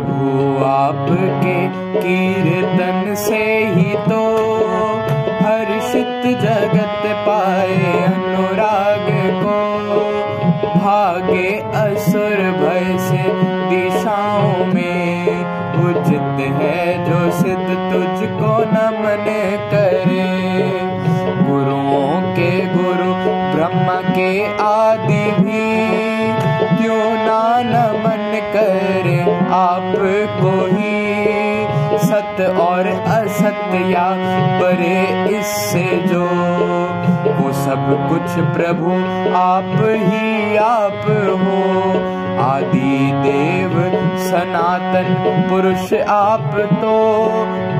प्रभु, आपके कीर्तन से ही तो हर्षित जगत पाए अनुराग को। भागे असुर भय से दिशाओं में उचित है, जो सिद्ध तुझको नमन करे। आपको ही सत और असत या परे इससे जो, वो सब कुछ प्रभु आप ही आप हो। आदि देव, सनातन पुरुष आप तो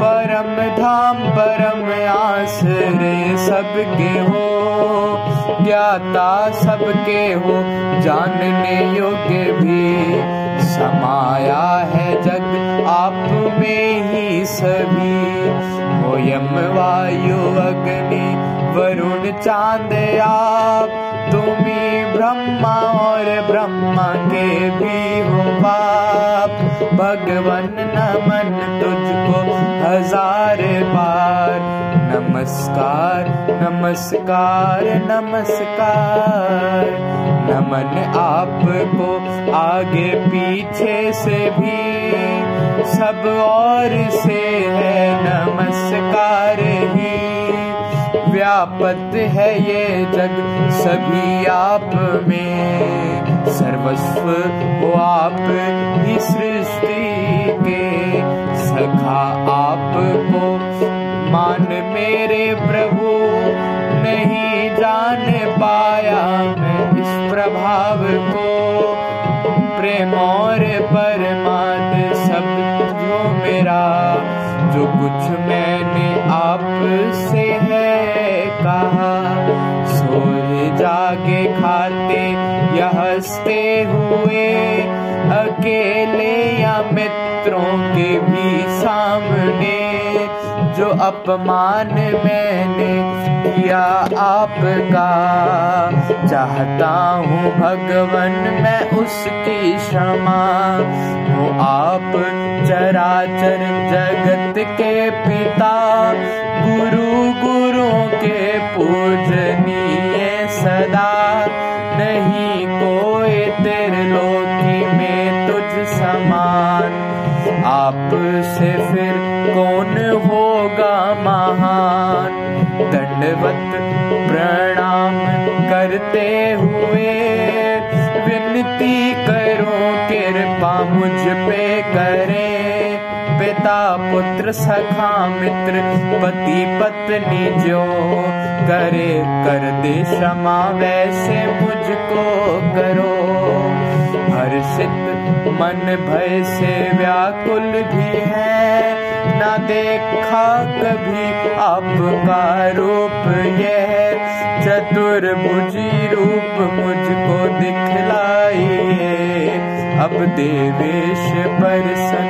परम धाम, परम आसरे सबके हो। ज्ञाता सबके हो, जानने योग्य भी, समाया ही सभी। हो यम वायु अग्नि, वरुण चाँद आप। तुम्ही ब्रह्मा और ब्रह्मा के भी हो बाप। भगवन नमन तुझको हज़ार बार। नमस्कार नमस्कार नमस्कार। नमन आपको आगे पीछे से भी। सब और से है, नमस्कार ही। व्यापत है ये जग सभी आप में। सर्वस्व हो आप ही सृष्टि के। सखा आपको मान मेरे प्रभु, नहीं जान पाया मैं इस प्रभाव को। प्रेम और परमाद जो कुछ मैंने आपसे है कहा, सोए जागे खाते या हँसते हुए, अकेले या मित्रों के भी सामने। जो अपमान मैंने किया आपका। चाहता हूँ भगवन, मैं उसकी क्षमा। हूँ आप चराचर जगत के पिता। गुरु गुरु के पूजनीय सदा। नहीं कोई तेरे लोकी में तुझ समान। आप से फिर कौन होगा महान दंडवत प्रणाम करते हुए विनती करो, कृपा मुझ पे करे। पिता, पुत्र, सखा, मित्र, पति, पत्नी जो करे, कर दे क्षमा, वैसे मुझको करो। हर्षित मन भय से व्याकुल भी है न देखा कभी आपका रूप यह चतुर्भुजी रूप मुझको दिखलाइए अब देवेश परसन